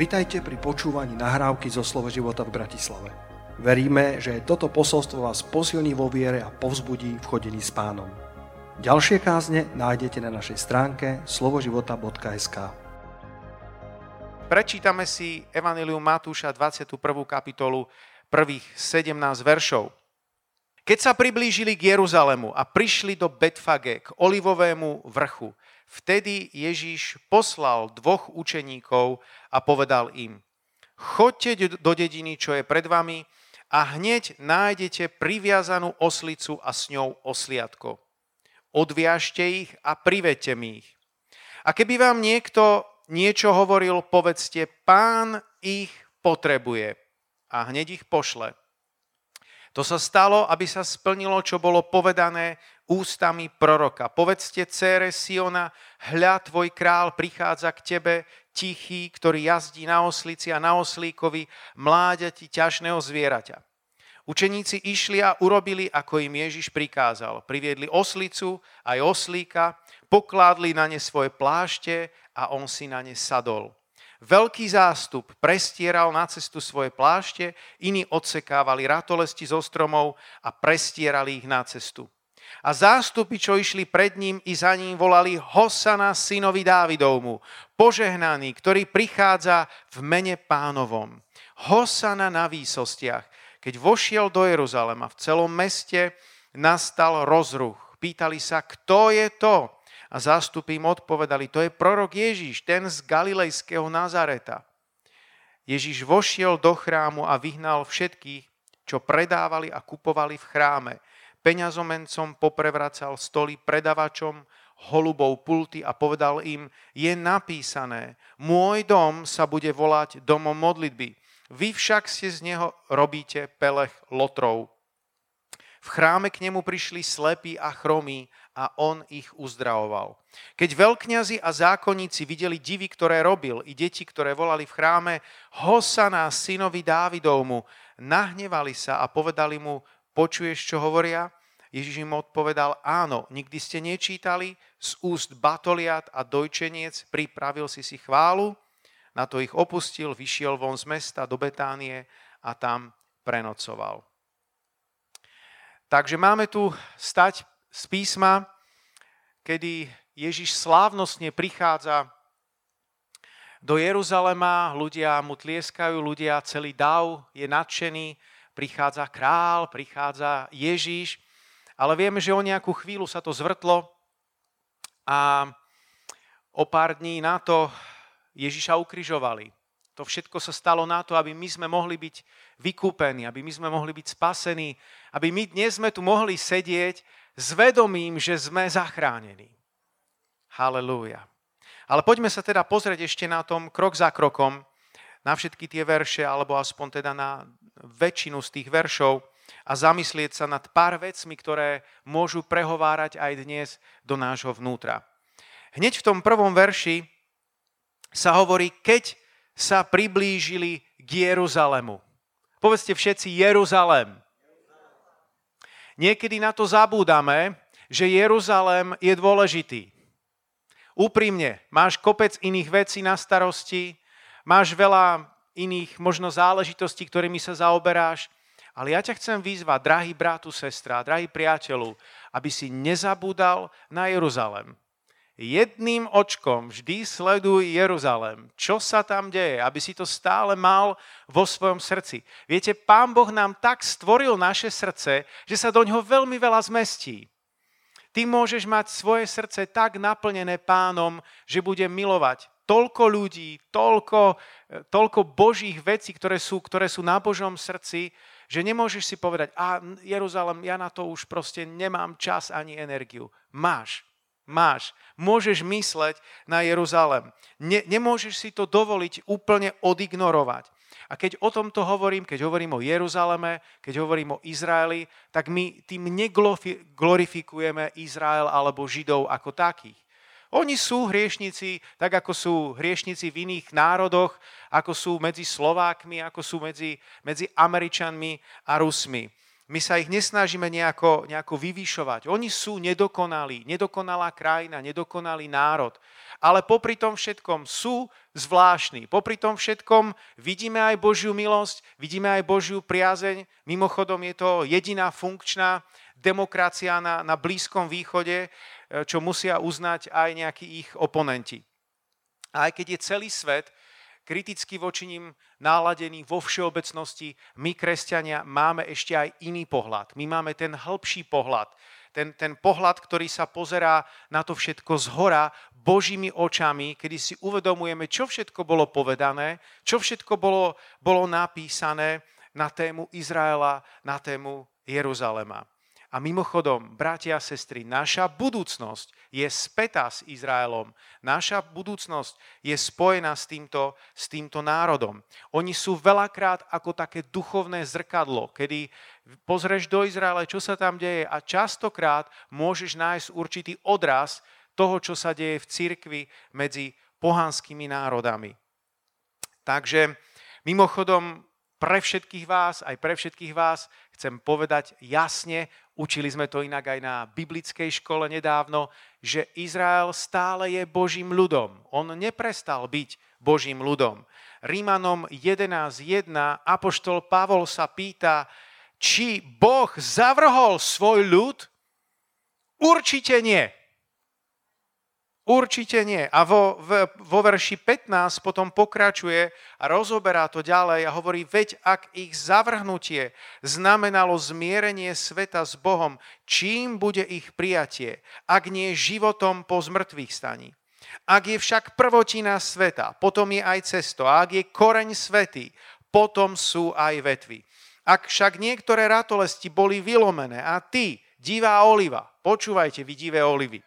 Vitajte pri počúvaní nahrávky zo Slovo života v Bratislave. Veríme, že toto posolstvo vás posilní vo viere a povzbudí v chodení s pánom. Ďalšie kázne nájdete na našej stránke slovoživota.sk Prečítame si Evangelium Matúša 21. kapitolu prvých 17 veršov. Keď sa priblížili k Jeruzalemu a prišli do Betfage, k Olivovému vrchu, vtedy Ježíš poslal dvoch učeníkov a povedal im, chodte do dediny, čo je pred vami a hneď nájdete priviazanú oslicu a s ňou osliadko. Odviažte ich a privedte mi ich. A keby vám niekto niečo hovoril, povedzte, pán ich potrebuje a hneď ich pošle. To sa stalo, aby sa splnilo, čo bolo povedané ústami proroka. Povedzte cére Siona, hľa tvoj král prichádza k tebe, tichý, ktorý jazdí na oslici a na oslíkovi mláďati ťažného zvieraťa. Učeníci išli a urobili, ako im Ježiš prikázal. Priviedli oslicu aj oslíka, pokládli na ne svoje plášte a on si na ne sadol. Veľký zástup prestieral na cestu svoje plášte, iní odsekávali ratolesti zo stromov a prestierali ich na cestu. A zástupy, čo išli pred ním i za ním, volali Hosana synovi Dávidovmu, požehnaný, ktorý prichádza v mene pánovom. Hosana na výsostiach. Keď vošiel do Jeruzalema, v celom meste nastal rozruch. Pýtali sa, kto je to? A zástupy im odpovedali, to je prorok Ježíš, ten z galilejského Nazareta. Ježíš vošiel do chrámu a vyhnal všetkých, čo predávali a kupovali v chráme. Peňazomencom poprevracal stoly predavačom, holubov pulty a povedal im, je napísané, môj dom sa bude volať domom modlitby. Vy však si z neho robíte pelech lotrov. V chráme k nemu prišli slepí a chromí a on ich uzdravoval. Keď veľkňazi a zákonníci videli divy, ktoré robil, i deti, ktoré volali v chráme, Hosana, synovi Dávidovmu, nahnevali sa a povedali mu, počuješ, čo hovoria? Ježiš im odpovedal, áno, nikdy ste nečítali, z úst batoliat a dojčeniec pripravil si si chválu, na to ich opustil, vyšiel von z mesta do Betánie a tam prenocoval. Takže máme tu stať z písma, kedy Ježiš slávnostne prichádza do Jeruzalema, ľudia mu tlieskajú, ľudia, celý dav je nadšený, prichádza král, prichádza Ježiš, ale vieme, že o nejakú chvíľu sa to zvrtlo a o pár dní na to Ježiša ukrižovali. To všetko sa stalo na to, aby my sme mohli byť vykúpení, aby my sme mohli byť spasení, aby my dnes sme tu mohli sedieť s vedomím, že sme zachránení. Halelúja. Ale poďme sa teda pozrieť ešte na tom krok za krokom, na všetky tie verše, alebo aspoň teda na väčšinu z tých veršov a zamyslieť sa nad pár vecmi, ktoré môžu prehovárať aj dnes do nášho vnútra. Hneď v tom prvom verši sa hovorí, keď sa priblížili k Jeruzalemu. Povedzte všetci Jeruzalém. Niekedy na to zabúdame, že Jeruzalém je dôležitý. Úprimne, máš kopec iných vecí na starosti, máš veľa iných možno záležitostí, ktorými sa zaoberáš, ale ja ťa chcem vyzvať, drahý brátu, sestra, drahý priateľu, aby si nezabúdal na Jeruzalém jedným očkom vždy sleduj Jeruzalém. Čo sa tam deje, aby si to stále mal vo svojom srdci. Viete, Pán Boh nám tak stvoril naše srdce, že sa do ňoho veľmi veľa zmestí. Ty môžeš mať svoje srdce tak naplnené pánom, že bude milovať toľko ľudí, toľko, toľko božích vecí, ktoré sú, ktoré sú na Božom srdci, že nemôžeš si povedať, a Jeruzalem, ja na to už proste nemám čas ani energiu. Máš máš. Môžeš mysleť na Jeruzalem. Ne, nemôžeš si to dovoliť úplne odignorovať. A keď o tomto hovorím, keď hovorím o Jeruzaleme, keď hovorím o Izraeli, tak my tým neglorifikujeme Izrael alebo Židov ako takých. Oni sú hriešnici, tak ako sú hriešnici v iných národoch, ako sú medzi Slovákmi, ako sú medzi, medzi Američanmi a Rusmi. my sa ich nesnažíme nejako, nejako vyvyšovať. Oni sú nedokonalí, nedokonalá krajina, nedokonalý národ. Ale popri tom všetkom sú zvláštni. Popri tom všetkom vidíme aj Božiu milosť, vidíme aj Božiu priazeň. Mimochodom je to jediná funkčná demokracia na, na Blízkom východe, čo musia uznať aj nejakí ich oponenti. A aj keď je celý svet kriticky voči ním náladený vo všeobecnosti, my, kresťania, máme ešte aj iný pohľad. My máme ten hĺbší pohľad, ten, ten pohľad, ktorý sa pozerá na to všetko z hora Božími očami, kedy si uvedomujeme, čo všetko bolo povedané, čo všetko bolo, bolo napísané na tému Izraela, na tému Jeruzalema. A mimochodom, bratia a sestry, naša budúcnosť je spätá s Izraelom. Naša budúcnosť je spojená s týmto, s týmto národom. Oni sú veľakrát ako také duchovné zrkadlo, kedy pozrieš do Izraela, čo sa tam deje a častokrát môžeš nájsť určitý odraz toho, čo sa deje v cirkvi medzi pohanskými národami. Takže mimochodom, pre všetkých vás, aj pre všetkých vás chcem povedať jasne, učili sme to inak aj na biblickej škole nedávno, že Izrael stále je Božím ľudom. On neprestal byť Božím ľudom. Rímanom 11.1 Apoštol Pavol sa pýta, či Boh zavrhol svoj ľud? Určite nie. Určite nie. A vo, vo, vo verši 15 potom pokračuje a rozoberá to ďalej a hovorí, veď ak ich zavrhnutie znamenalo zmierenie sveta s Bohom, čím bude ich prijatie, ak nie životom po zmrtvých staní? Ak je však prvotina sveta, potom je aj cesto. A ak je koreň svety, potom sú aj vetvy. Ak však niektoré ratolesti boli vylomené a ty, divá oliva, počúvajte vy divé olivy,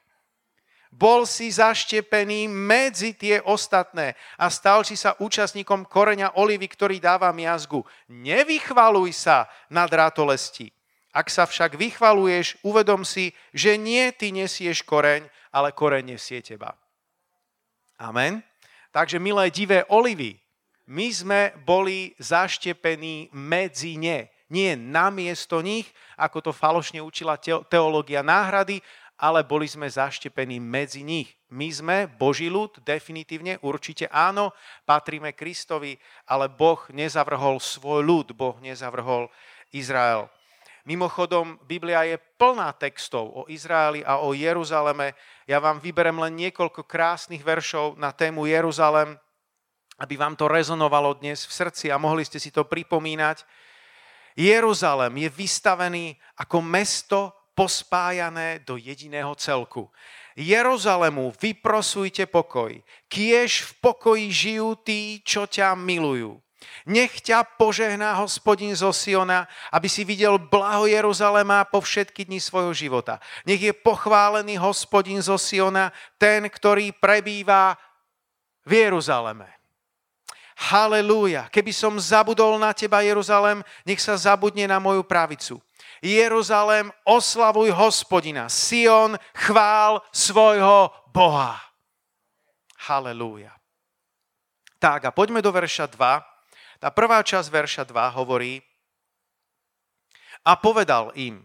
bol si zaštepený medzi tie ostatné a stal si sa účastníkom koreňa olivy, ktorý dáva miazgu. Nevychvaluj sa nad ratolesti. Ak sa však vychvaluješ, uvedom si, že nie ty nesieš koreň, ale koreň nesie teba. Amen. Takže, milé divé olivy, my sme boli zaštepení medzi ne. Nie namiesto nich, ako to falošne učila teológia náhrady, ale boli sme zaštepení medzi nich. My sme Boží ľud, definitívne, určite áno, patríme Kristovi, ale Boh nezavrhol svoj ľud, Boh nezavrhol Izrael. Mimochodom, Biblia je plná textov o Izraeli a o Jeruzaleme. Ja vám vyberem len niekoľko krásnych veršov na tému Jeruzalem, aby vám to rezonovalo dnes v srdci a mohli ste si to pripomínať. Jeruzalem je vystavený ako mesto pospájané do jediného celku. Jeruzalemu vyprosujte pokoj, kiež v pokoji žijú tí, čo ťa milujú. Nech ťa požehná hospodin zo Siona, aby si videl blaho Jeruzalema po všetky dni svojho života. Nech je pochválený hospodin zo Siona, ten, ktorý prebýva v Jeruzaleme. Halelúja. Keby som zabudol na teba, Jeruzalem, nech sa zabudne na moju pravicu. Jeruzalém, oslavuj hospodina. Sion, chvál svojho Boha. Halelúja. Tak a poďme do verša 2. Tá prvá časť verša 2 hovorí, a povedal im,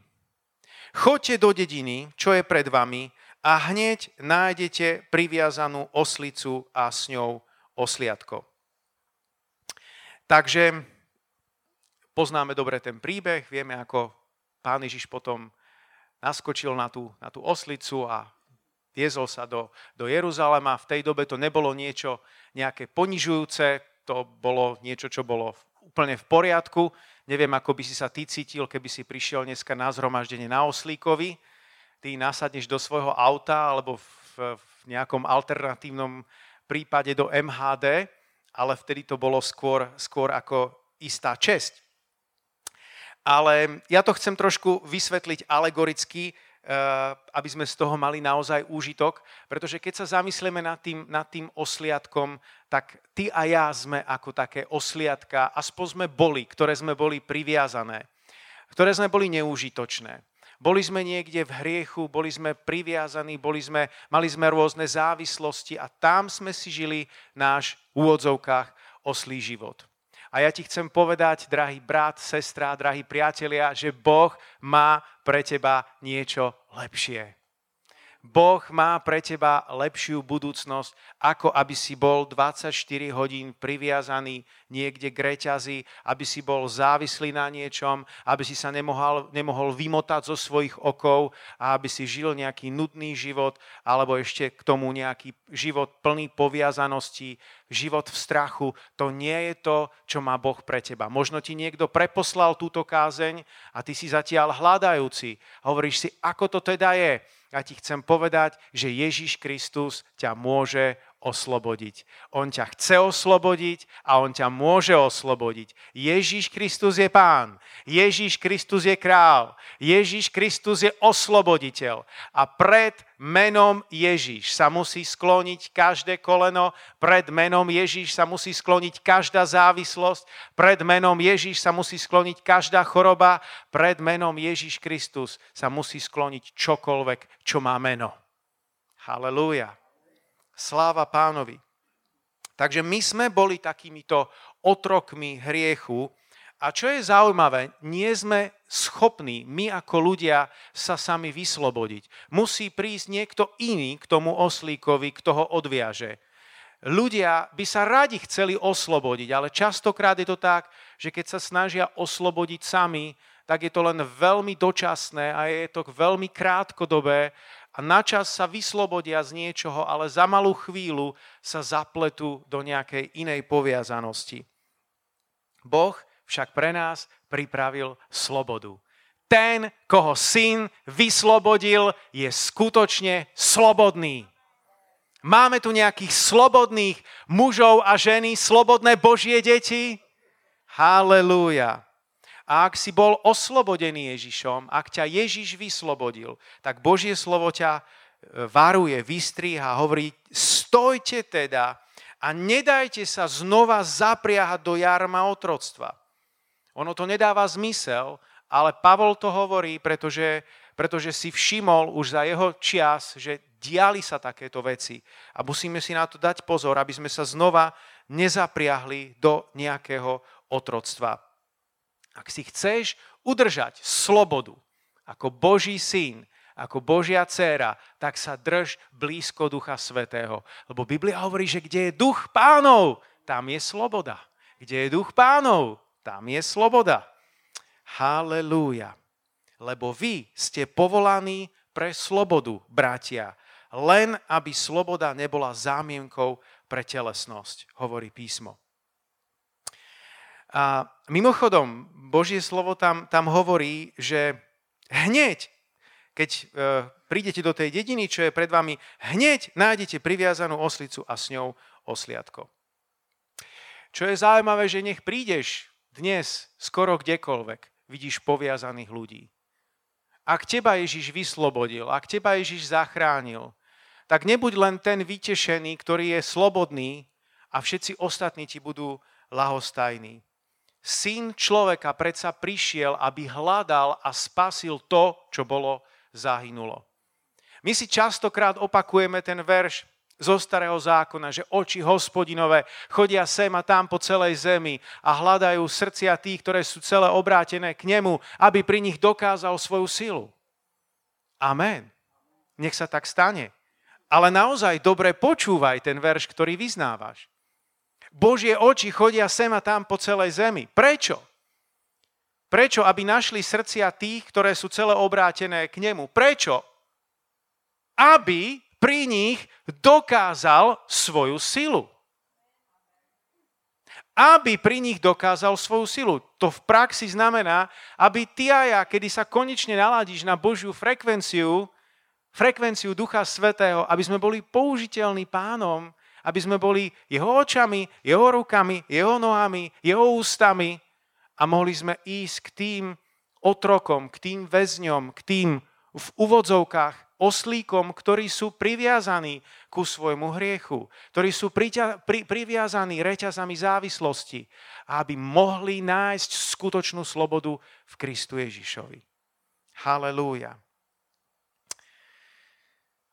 choďte do dediny, čo je pred vami, a hneď nájdete priviazanú oslicu a s ňou osliadko. Takže poznáme dobre ten príbeh, vieme, ako pán Ježiš potom naskočil na tú, na tú oslicu a viezol sa do, do Jeruzalema. V tej dobe to nebolo niečo nejaké ponižujúce, to bolo niečo, čo bolo úplne v poriadku. Neviem, ako by si sa ty cítil, keby si prišiel dneska na zhromaždenie na oslíkovi. Ty nasadneš do svojho auta alebo v, v nejakom alternatívnom prípade do MHD, ale vtedy to bolo skôr, skôr ako istá česť. Ale ja to chcem trošku vysvetliť alegoricky, eh, aby sme z toho mali naozaj úžitok, pretože keď sa zamyslíme nad tým, nad tým osliadkom, tak ty a ja sme ako také osliadka, aspoň sme boli, ktoré sme boli priviazané, ktoré sme boli neúžitočné. Boli sme niekde v hriechu, boli sme priviazaní, boli sme, mali sme rôzne závislosti a tam sme si žili náš v úvodzovkách oslý život. A ja ti chcem povedať, drahý brat, sestra, drahí priatelia, že Boh má pre teba niečo lepšie. Boh má pre teba lepšiu budúcnosť, ako aby si bol 24 hodín priviazaný niekde k reťazi, aby si bol závislý na niečom, aby si sa nemohol, nemohol vymotať zo svojich okov a aby si žil nejaký nudný život, alebo ešte k tomu nejaký život plný poviazanosti, život v strachu. To nie je to, čo má Boh pre teba. Možno ti niekto preposlal túto kázeň a ty si zatiaľ hľadajúci. Hovoríš si, ako to teda je ja ti chcem povedať, že Ježiš Kristus ťa môže oslobodiť. On ťa chce oslobodiť a on ťa môže oslobodiť. Ježiš Kristus je pán. Ježiš Kristus je král. Ježiš Kristus je osloboditeľ. A pred menom Ježiš sa musí skloniť každé koleno, pred menom Ježiš sa musí skloniť každá závislosť, pred menom Ježiš sa musí skloniť každá choroba, pred menom Ježiš Kristus sa musí skloniť čokoľvek, čo má meno. Halelúja. Sláva pánovi. Takže my sme boli takýmito otrokmi hriechu a čo je zaujímavé, nie sme schopní my ako ľudia sa sami vyslobodiť. Musí prísť niekto iný k tomu oslíkovi, kto ho odviaže. Ľudia by sa radi chceli oslobodiť, ale častokrát je to tak, že keď sa snažia oslobodiť sami, tak je to len veľmi dočasné a je to veľmi krátkodobé a načas sa vyslobodia z niečoho, ale za malú chvíľu sa zapletú do nejakej inej poviazanosti. Boh však pre nás pripravil slobodu. Ten, koho syn vyslobodil, je skutočne slobodný. Máme tu nejakých slobodných mužov a ženy, slobodné Božie deti? Halelúja. A ak si bol oslobodený Ježišom, ak ťa Ježiš vyslobodil, tak Božie slovo ťa e, varuje, vystríha, hovorí, stojte teda a nedajte sa znova zapriahať do jarma otroctva. Ono to nedáva zmysel, ale Pavol to hovorí, pretože, pretože si všimol už za jeho čias, že diali sa takéto veci. A musíme si na to dať pozor, aby sme sa znova nezapriahli do nejakého otroctva. Ak si chceš udržať slobodu ako Boží syn, ako Božia dcéra, tak sa drž blízko Ducha Svetého. Lebo Biblia hovorí, že kde je duch pánov, tam je sloboda. Kde je duch pánov, tam je sloboda. Halelúja. Lebo vy ste povolaní pre slobodu, bratia. Len aby sloboda nebola zámienkou pre telesnosť, hovorí písmo. A mimochodom, Božie slovo tam, tam hovorí, že hneď, keď e, prídete do tej dediny, čo je pred vami, hneď nájdete priviazanú oslicu a s ňou osliadko. Čo je zaujímavé, že nech prídeš dnes skoro kdekoľvek, vidíš poviazaných ľudí. Ak teba Ježiš vyslobodil, ak teba Ježiš zachránil, tak nebuď len ten vytešený, ktorý je slobodný a všetci ostatní ti budú lahostajní. Syn človeka predsa prišiel, aby hľadal a spasil to, čo bolo zahynulo. My si častokrát opakujeme ten verš zo starého zákona, že oči hospodinové chodia sem a tam po celej zemi a hľadajú srdcia tých, ktoré sú celé obrátené k nemu, aby pri nich dokázal svoju silu. Amen. Nech sa tak stane. Ale naozaj dobre počúvaj ten verš, ktorý vyznávaš. Božie oči chodia sem a tam po celej zemi. Prečo? Prečo? Aby našli srdcia tých, ktoré sú celé obrátené k nemu. Prečo? Aby pri nich dokázal svoju silu. Aby pri nich dokázal svoju silu. To v praxi znamená, aby ty a ja, kedy sa konečne naladíš na Božiu frekvenciu, frekvenciu Ducha Svetého, aby sme boli použiteľní pánom, aby sme boli jeho očami, jeho rukami, jeho nohami, jeho ústami a mohli sme ísť k tým otrokom, k tým väzňom, k tým v uvodzovkách oslíkom, ktorí sú priviazaní ku svojmu hriechu, ktorí sú priťa, pri, priviazaní reťazami závislosti, aby mohli nájsť skutočnú slobodu v Kristu Ježišovi. Halelúja.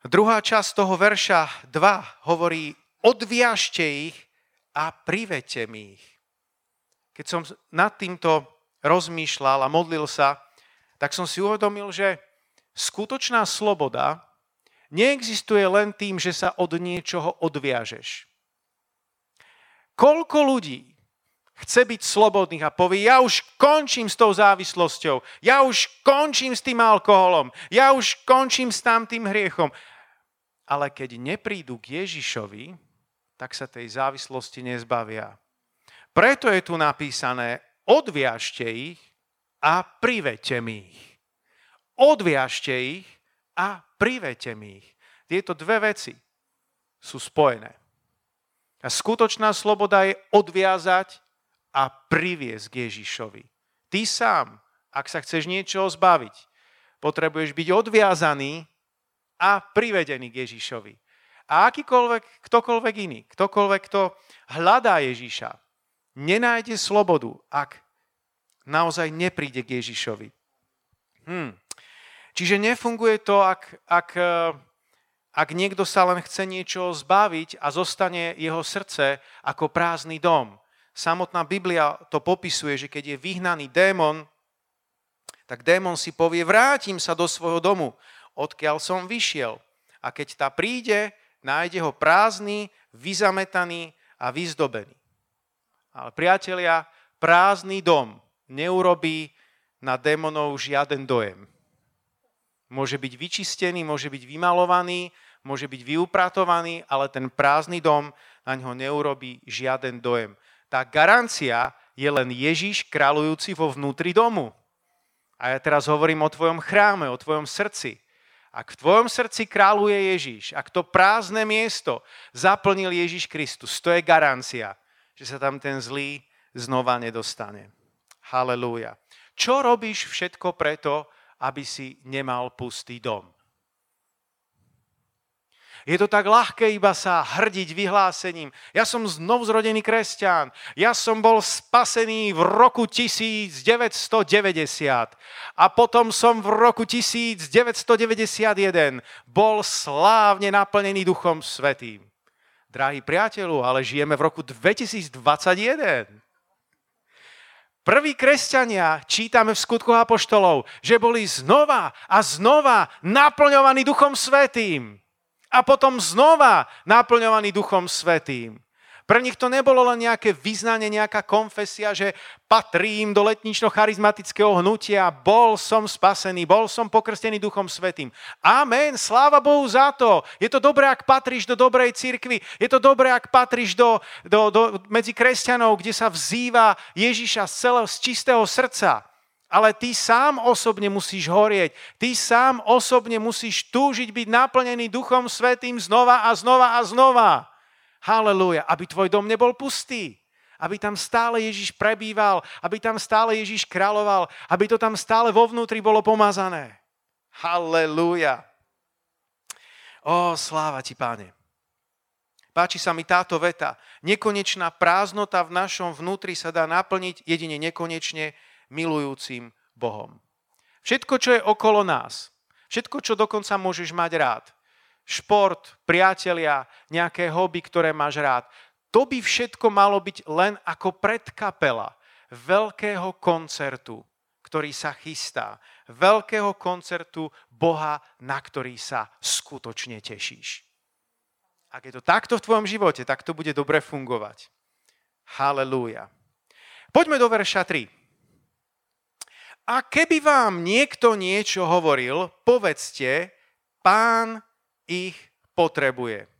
Druhá časť toho verša 2 hovorí odviažte ich a privete mi ich. keď som nad týmto rozmýšľal a modlil sa, tak som si uvedomil, že skutočná sloboda neexistuje len tým, že sa od niečoho odviažeš. Koľko ľudí chce byť slobodných a povie, ja už končím s tou závislosťou, ja už končím s tým alkoholom, ja už končím s tamtým hriechom. Ale keď neprídu k Ježišovi, tak sa tej závislosti nezbavia. Preto je tu napísané, odviažte ich a privete mi ich. Odviažte ich a privete mi ich. Tieto dve veci sú spojené. A skutočná sloboda je odviazať a priviesť k Ježišovi. Ty sám, ak sa chceš niečoho zbaviť, potrebuješ byť odviazaný a privedený k Ježišovi. A akýkoľvek, ktokoľvek iný, ktokoľvek, kto hľadá Ježiša, nenájde slobodu, ak naozaj nepríde k Ježišovi. Hm. Čiže nefunguje to, ak, ak, eh, ak niekto sa len chce niečo zbaviť a zostane jeho srdce ako prázdny dom. Samotná Biblia to popisuje, že keď je vyhnaný démon, tak démon si povie, vrátim sa do svojho domu, odkiaľ som vyšiel. A keď tá príde, nájde ho prázdny, vyzametaný a vyzdobený. Ale priatelia, prázdny dom neurobí na démonov žiaden dojem. Môže byť vyčistený, môže byť vymalovaný, môže byť vyupratovaný, ale ten prázdny dom na ňo neurobí žiaden dojem. Tá garancia je len Ježiš kráľujúci vo vnútri domu. A ja teraz hovorím o tvojom chráme, o tvojom srdci. Ak v tvojom srdci kráľuje Ježiš, ak to prázdne miesto zaplnil Ježiš Kristus, to je garancia, že sa tam ten zlý znova nedostane. Halelúja. Čo robíš všetko preto, aby si nemal pustý dom? Je to tak ľahké iba sa hrdiť vyhlásením. Ja som znovu zrodený kresťan. Ja som bol spasený v roku 1990. A potom som v roku 1991 bol slávne naplnený Duchom Svetým drahý priateľu, ale žijeme v roku 2021. Prví kresťania, čítame v skutku apoštolov, že boli znova a znova naplňovaní Duchom Svetým. A potom znova naplňovaní Duchom Svetým. Pre nich to nebolo len nejaké vyznanie, nejaká konfesia, že patrím do letnično-charizmatického hnutia, bol som spasený, bol som pokrstený Duchom Svetým. Amen, sláva Bohu za to. Je to dobré, ak patríš do dobrej cirkvi, je to dobré, ak patríš do, do, do, medzi kresťanov, kde sa vzýva Ježiša z celého, z čistého srdca. Ale ty sám osobne musíš horieť. Ty sám osobne musíš túžiť byť naplnený Duchom Svetým znova a znova a znova. Halelúja. Aby tvoj dom nebol pustý. Aby tam stále Ježiš prebýval. Aby tam stále Ježiš kráľoval. Aby to tam stále vo vnútri bolo pomazané. Halelúja. Ó, sláva ti, páne. Páči sa mi táto veta. Nekonečná prázdnota v našom vnútri sa dá naplniť jedine nekonečne milujúcim Bohom. Všetko, čo je okolo nás, všetko, čo dokonca môžeš mať rád, šport, priatelia, nejaké hobby, ktoré máš rád. To by všetko malo byť len ako predkapela veľkého koncertu, ktorý sa chystá. Veľkého koncertu Boha, na ktorý sa skutočne tešíš. Ak je to takto v tvojom živote, tak to bude dobre fungovať. Halelúja. Poďme do verša 3. A keby vám niekto niečo hovoril, povedzte, pán ich potrebuje.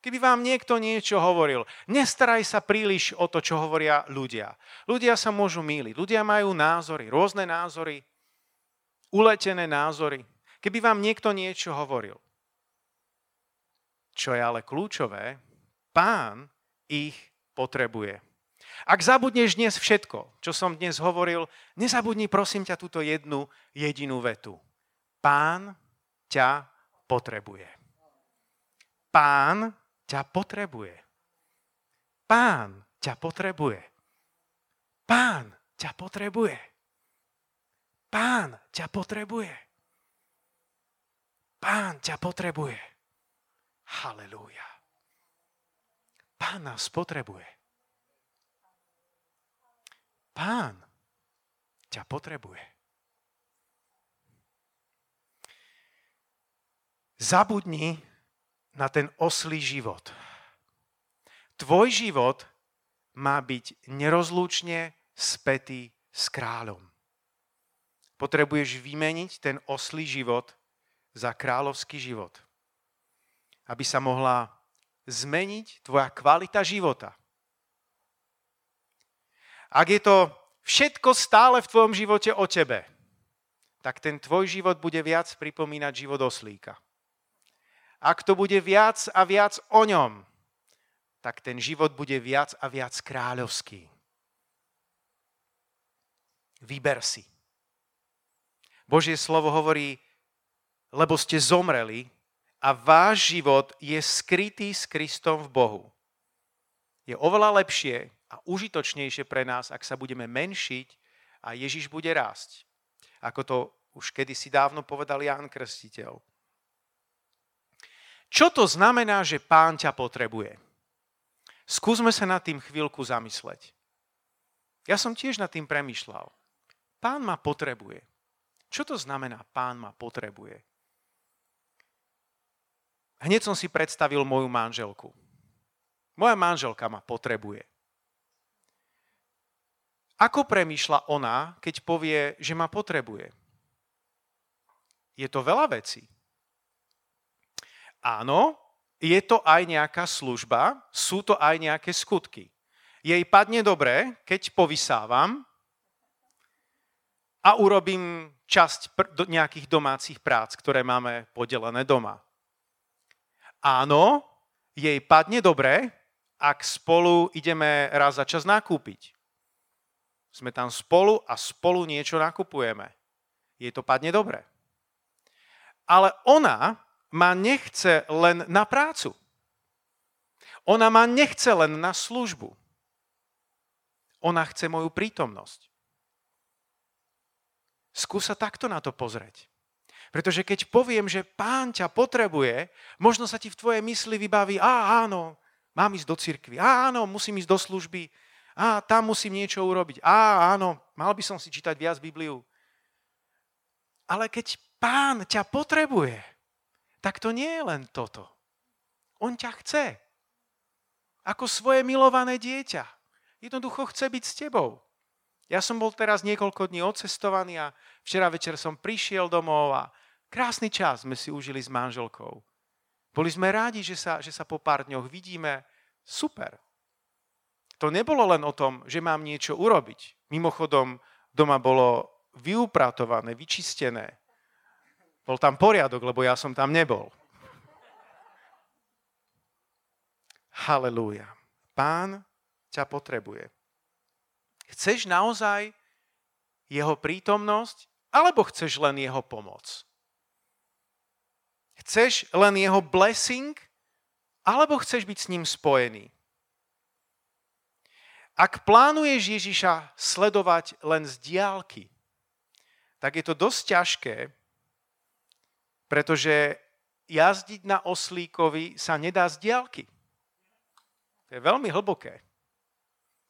Keby vám niekto niečo hovoril, nestaraj sa príliš o to, čo hovoria ľudia. Ľudia sa môžu míliť. Ľudia majú názory, rôzne názory, uletené názory. Keby vám niekto niečo hovoril. Čo je ale kľúčové, pán ich potrebuje. Ak zabudneš dnes všetko, čo som dnes hovoril, nezabudni prosím ťa túto jednu jedinú vetu. Pán ťa potrebuje. Pán ťa potrebuje. Pán ťa potrebuje. Pán ťa potrebuje. Pán ťa potrebuje. Pán ťa potrebuje. Halelúja. Pán nás potrebuje. Pán ťa potrebuje. Zabudni na ten oslý život. Tvoj život má byť nerozlúčne spätý s kráľom. Potrebuješ vymeniť ten oslý život za kráľovský život. Aby sa mohla zmeniť tvoja kvalita života. Ak je to všetko stále v tvojom živote o tebe, tak ten tvoj život bude viac pripomínať život oslíka ak to bude viac a viac o ňom, tak ten život bude viac a viac kráľovský. Vyber si. Božie slovo hovorí, lebo ste zomreli a váš život je skrytý s Kristom v Bohu. Je oveľa lepšie a užitočnejšie pre nás, ak sa budeme menšiť a Ježiš bude rásť. Ako to už kedysi dávno povedal Ján Krstiteľ. Čo to znamená, že pán ťa potrebuje? Skúsme sa nad tým chvíľku zamysleť. Ja som tiež nad tým premyšľal. Pán ma potrebuje. Čo to znamená, pán ma potrebuje? Hneď som si predstavil moju manželku. Moja manželka ma potrebuje. Ako premýšľa ona, keď povie, že ma potrebuje? Je to veľa vecí. Áno, je to aj nejaká služba, sú to aj nejaké skutky. Jej padne dobre, keď povysávam a urobím časť nejakých domácich prác, ktoré máme podelené doma. Áno, jej padne dobre, ak spolu ideme raz za čas nakúpiť. Sme tam spolu a spolu niečo nakupujeme. Jej to padne dobre. Ale ona ma nechce len na prácu. Ona ma nechce len na službu. Ona chce moju prítomnosť. Skúsa takto na to pozrieť. Pretože keď poviem, že pán ťa potrebuje, možno sa ti v tvojej mysli vybaví, a áno, mám ísť do cirkvi, áno, musím ísť do služby, a tam musím niečo urobiť, a áno, mal by som si čítať viac Bibliu. Ale keď pán ťa potrebuje, tak to nie je len toto. On ťa chce. Ako svoje milované dieťa. Jednoducho chce byť s tebou. Ja som bol teraz niekoľko dní odcestovaný a včera večer som prišiel domov a krásny čas sme si užili s manželkou. Boli sme rádi, že sa, že sa po pár dňoch vidíme. Super. To nebolo len o tom, že mám niečo urobiť. Mimochodom, doma bolo vyupratované, vyčistené. Bol tam poriadok, lebo ja som tam nebol. Halelúja. Pán ťa potrebuje. Chceš naozaj jeho prítomnosť, alebo chceš len jeho pomoc? Chceš len jeho blessing, alebo chceš byť s ním spojený? Ak plánuješ Ježiša sledovať len z diálky, tak je to dosť ťažké, pretože jazdiť na oslíkovi sa nedá z diálky. To je veľmi hlboké.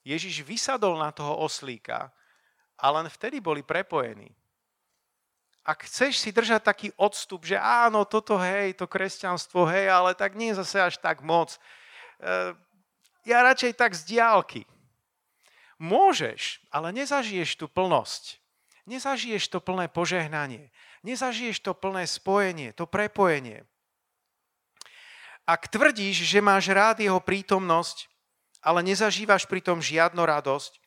Ježiš vysadol na toho oslíka a len vtedy boli prepojení. Ak chceš si držať taký odstup, že áno, toto hej, to kresťanstvo hej, ale tak nie zase až tak moc. Eh, ja radšej tak z diálky. Môžeš, ale nezažiješ tú plnosť. Nezažiješ to plné požehnanie nezažiješ to plné spojenie, to prepojenie. Ak tvrdíš, že máš rád jeho prítomnosť, ale nezažívaš pritom žiadnu radosť,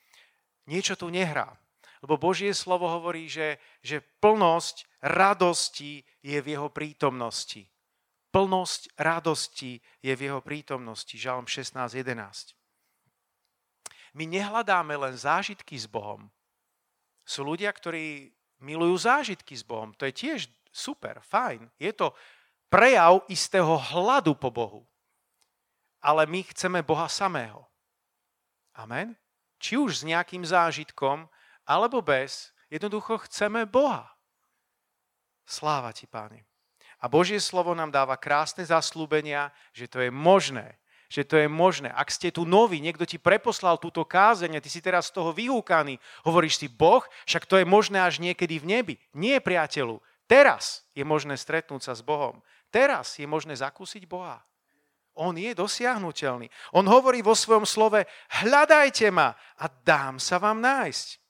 niečo tu nehrá. Lebo Božie slovo hovorí, že, že plnosť radosti je v jeho prítomnosti. Plnosť radosti je v jeho prítomnosti. Žalm 16.11. My nehľadáme len zážitky s Bohom. Sú ľudia, ktorí milujú zážitky s Bohom. To je tiež super, fajn. Je to prejav istého hladu po Bohu. Ale my chceme Boha samého. Amen? Či už s nejakým zážitkom, alebo bez, jednoducho chceme Boha. Sláva ti, páni. A Božie slovo nám dáva krásne zaslúbenia, že to je možné, že to je možné. Ak ste tu noví, niekto ti preposlal túto kázeň a ty si teraz z toho vyhúkaný, hovoríš si, Boh, však to je možné až niekedy v nebi. Nie, priateľu. Teraz je možné stretnúť sa s Bohom. Teraz je možné zakúsiť Boha. On je dosiahnutelný. On hovorí vo svojom slove, hľadajte ma a dám sa vám nájsť.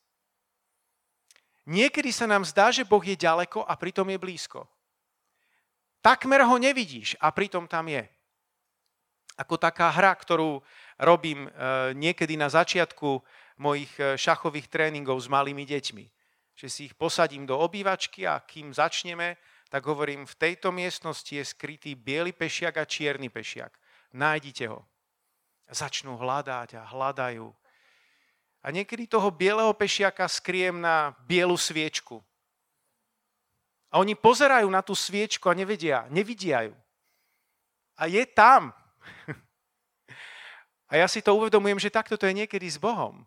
Niekedy sa nám zdá, že Boh je ďaleko a pritom je blízko. Takmer ho nevidíš a pritom tam je. Ako taká hra, ktorú robím e, niekedy na začiatku mojich e, šachových tréningov s malými deťmi. Že si ich posadím do obývačky a kým začneme, tak hovorím, v tejto miestnosti je skrytý biely pešiak a čierny pešiak. Nájdite ho. Začnú hľadať a hľadajú. A niekedy toho bieleho pešiaka skriem na bielu sviečku. A oni pozerajú na tú sviečku a nevedia, nevidia ju. A je tam. A ja si to uvedomujem, že takto to je niekedy s Bohom.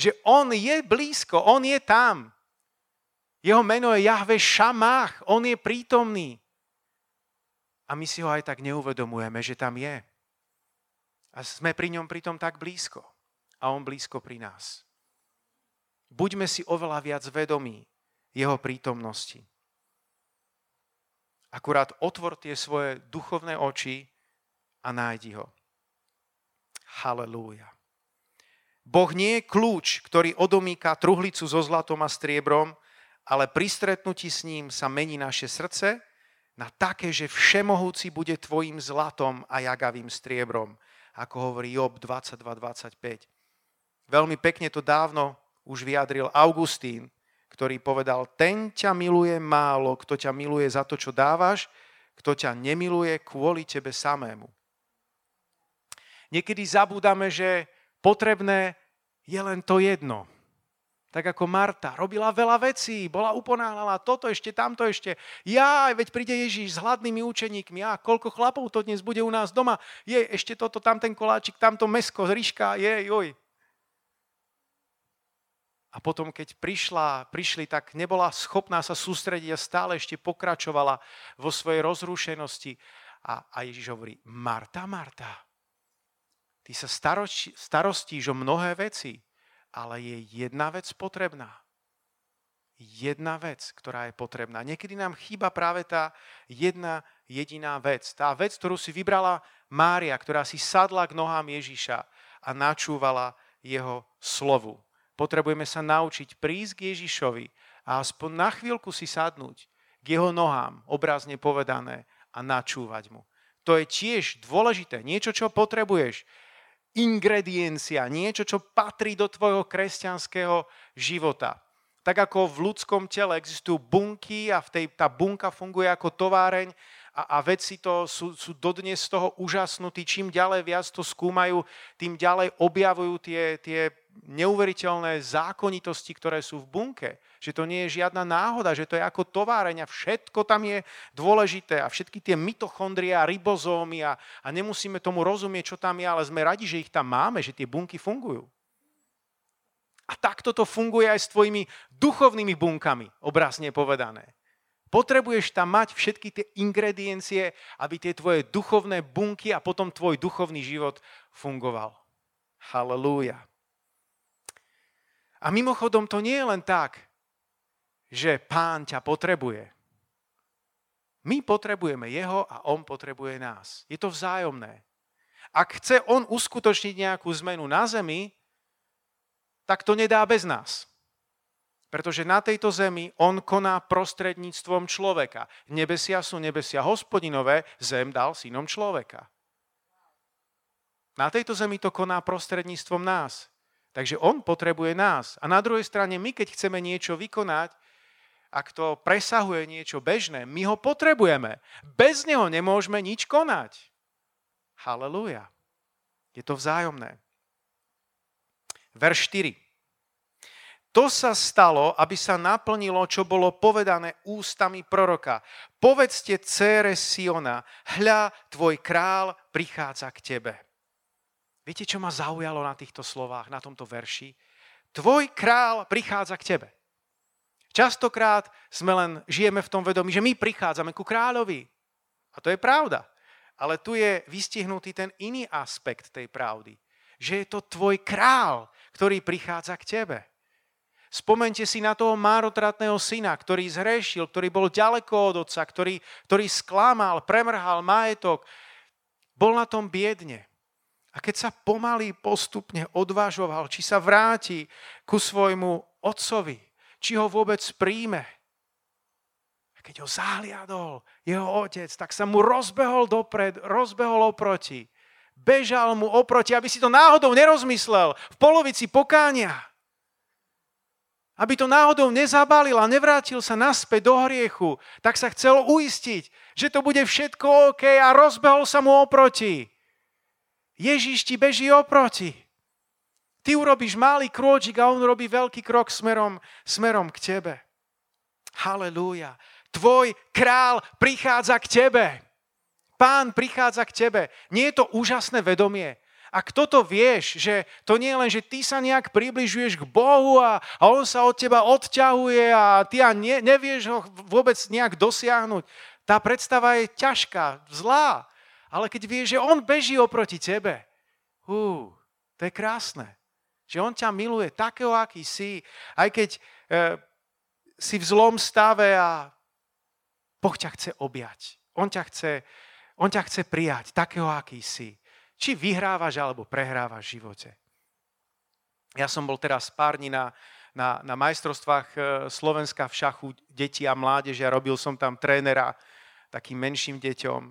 Že On je blízko, On je tam. Jeho meno je Jahve Šamách, on je prítomný. A my si ho aj tak neuvedomujeme, že tam je. A sme pri ňom pritom tak blízko. A on blízko pri nás. Buďme si oveľa viac vedomí jeho prítomnosti. Akurát otvor tie svoje duchovné oči a nájdi ho. Halelúja. Boh nie je kľúč, ktorý odomýka truhlicu so zlatom a striebrom, ale pri stretnutí s ním sa mení naše srdce na také, že všemohúci bude tvojim zlatom a jagavým striebrom, ako hovorí Job 22.25. Veľmi pekne to dávno už vyjadril Augustín, ktorý povedal, ten ťa miluje málo, kto ťa miluje za to, čo dávaš, kto ťa nemiluje kvôli tebe samému. Niekedy zabúdame, že potrebné je len to jedno – tak ako Marta, robila veľa vecí, bola uponáhľala toto ešte, tamto ešte. Ja, veď príde Ježíš s hladnými učeníkmi. A koľko chlapov to dnes bude u nás doma. Je, ešte toto, tamten koláčik, tamto mesko, ryška, je, joj. A potom, keď prišla, prišli, tak nebola schopná sa sústrediť a stále ešte pokračovala vo svojej rozrušenosti. A, a Ježíš hovorí, Marta, Marta, ty sa starostíš o mnohé veci ale je jedna vec potrebná. Jedna vec, ktorá je potrebná. Niekedy nám chýba práve tá jedna jediná vec. Tá vec, ktorú si vybrala Mária, ktorá si sadla k nohám Ježiša a načúvala jeho slovu. Potrebujeme sa naučiť prísť k Ježišovi a aspoň na chvíľku si sadnúť k jeho nohám, obrazne povedané, a načúvať mu. To je tiež dôležité, niečo, čo potrebuješ ingrediencia, niečo, čo patrí do tvojho kresťanského života. Tak ako v ľudskom tele existujú bunky a v tej, tá bunka funguje ako továreň a, a vedci to sú, sú dodnes z toho úžasnutí. Čím ďalej viac to skúmajú, tým ďalej objavujú tie, tie neuveriteľné zákonitosti, ktoré sú v bunke. Že to nie je žiadna náhoda, že to je ako továreň a všetko tam je dôležité a všetky tie mitochondrie a ribozómy a, a nemusíme tomu rozumieť, čo tam je, ale sme radi, že ich tam máme, že tie bunky fungujú. A takto to funguje aj s tvojimi duchovnými bunkami, obrazne povedané. Potrebuješ tam mať všetky tie ingrediencie, aby tie tvoje duchovné bunky a potom tvoj duchovný život fungoval. Halelúja. A mimochodom to nie je len tak, že pán ťa potrebuje. My potrebujeme jeho a on potrebuje nás. Je to vzájomné. Ak chce on uskutočniť nejakú zmenu na zemi, tak to nedá bez nás. Pretože na tejto zemi on koná prostredníctvom človeka. Nebesia sú nebesia hospodinové, zem dal synom človeka. Na tejto zemi to koná prostredníctvom nás. Takže on potrebuje nás. A na druhej strane, my keď chceme niečo vykonať, ak to presahuje niečo bežné, my ho potrebujeme. Bez neho nemôžeme nič konať. Halelúja. Je to vzájomné. Verš 4. To sa stalo, aby sa naplnilo, čo bolo povedané ústami proroka. Povedzte cére Siona, hľa, tvoj král prichádza k tebe. Viete, čo ma zaujalo na týchto slovách, na tomto verši? Tvoj král prichádza k tebe. Častokrát sme len žijeme v tom vedomí, že my prichádzame ku kráľovi. A to je pravda. Ale tu je vystihnutý ten iný aspekt tej pravdy. Že je to tvoj král, ktorý prichádza k tebe. Spomente si na toho márotratného syna, ktorý zhrešil, ktorý bol ďaleko od otca, ktorý, ktorý sklamal, premrhal majetok. Bol na tom biedne. A keď sa pomaly postupne odvážoval, či sa vráti ku svojmu otcovi, či ho vôbec príjme, a keď ho zahliadol jeho otec, tak sa mu rozbehol dopred, rozbehol oproti. Bežal mu oproti, aby si to náhodou nerozmyslel v polovici pokánia. Aby to náhodou nezabalil a nevrátil sa naspäť do hriechu, tak sa chcel uistiť, že to bude všetko OK a rozbehol sa mu oproti. Ježiš ti beží oproti. Ty urobíš malý krôčik a on robí veľký krok smerom, smerom k tebe. Halelúja. Tvoj král prichádza k tebe. Pán prichádza k tebe. Nie je to úžasné vedomie? Ak toto vieš, že to nie je len, že ty sa nejak približuješ k Bohu a, a On sa od teba odťahuje a ty a ne, nevieš ho vôbec nejak dosiahnuť, tá predstava je ťažká, zlá. Ale keď vieš, že On beží oproti tebe, hú, to je krásne. Že On ťa miluje takého, aký si, aj keď e, si v zlom stave a Boh ťa chce objať. On ťa chce, on ťa chce prijať takého, aký si. Či vyhrávaš, alebo prehrávaš v živote. Ja som bol teraz pár dní na, na, na majstrovstvách e, Slovenska v šachu detí a mládeže a robil som tam trénera takým menším deťom.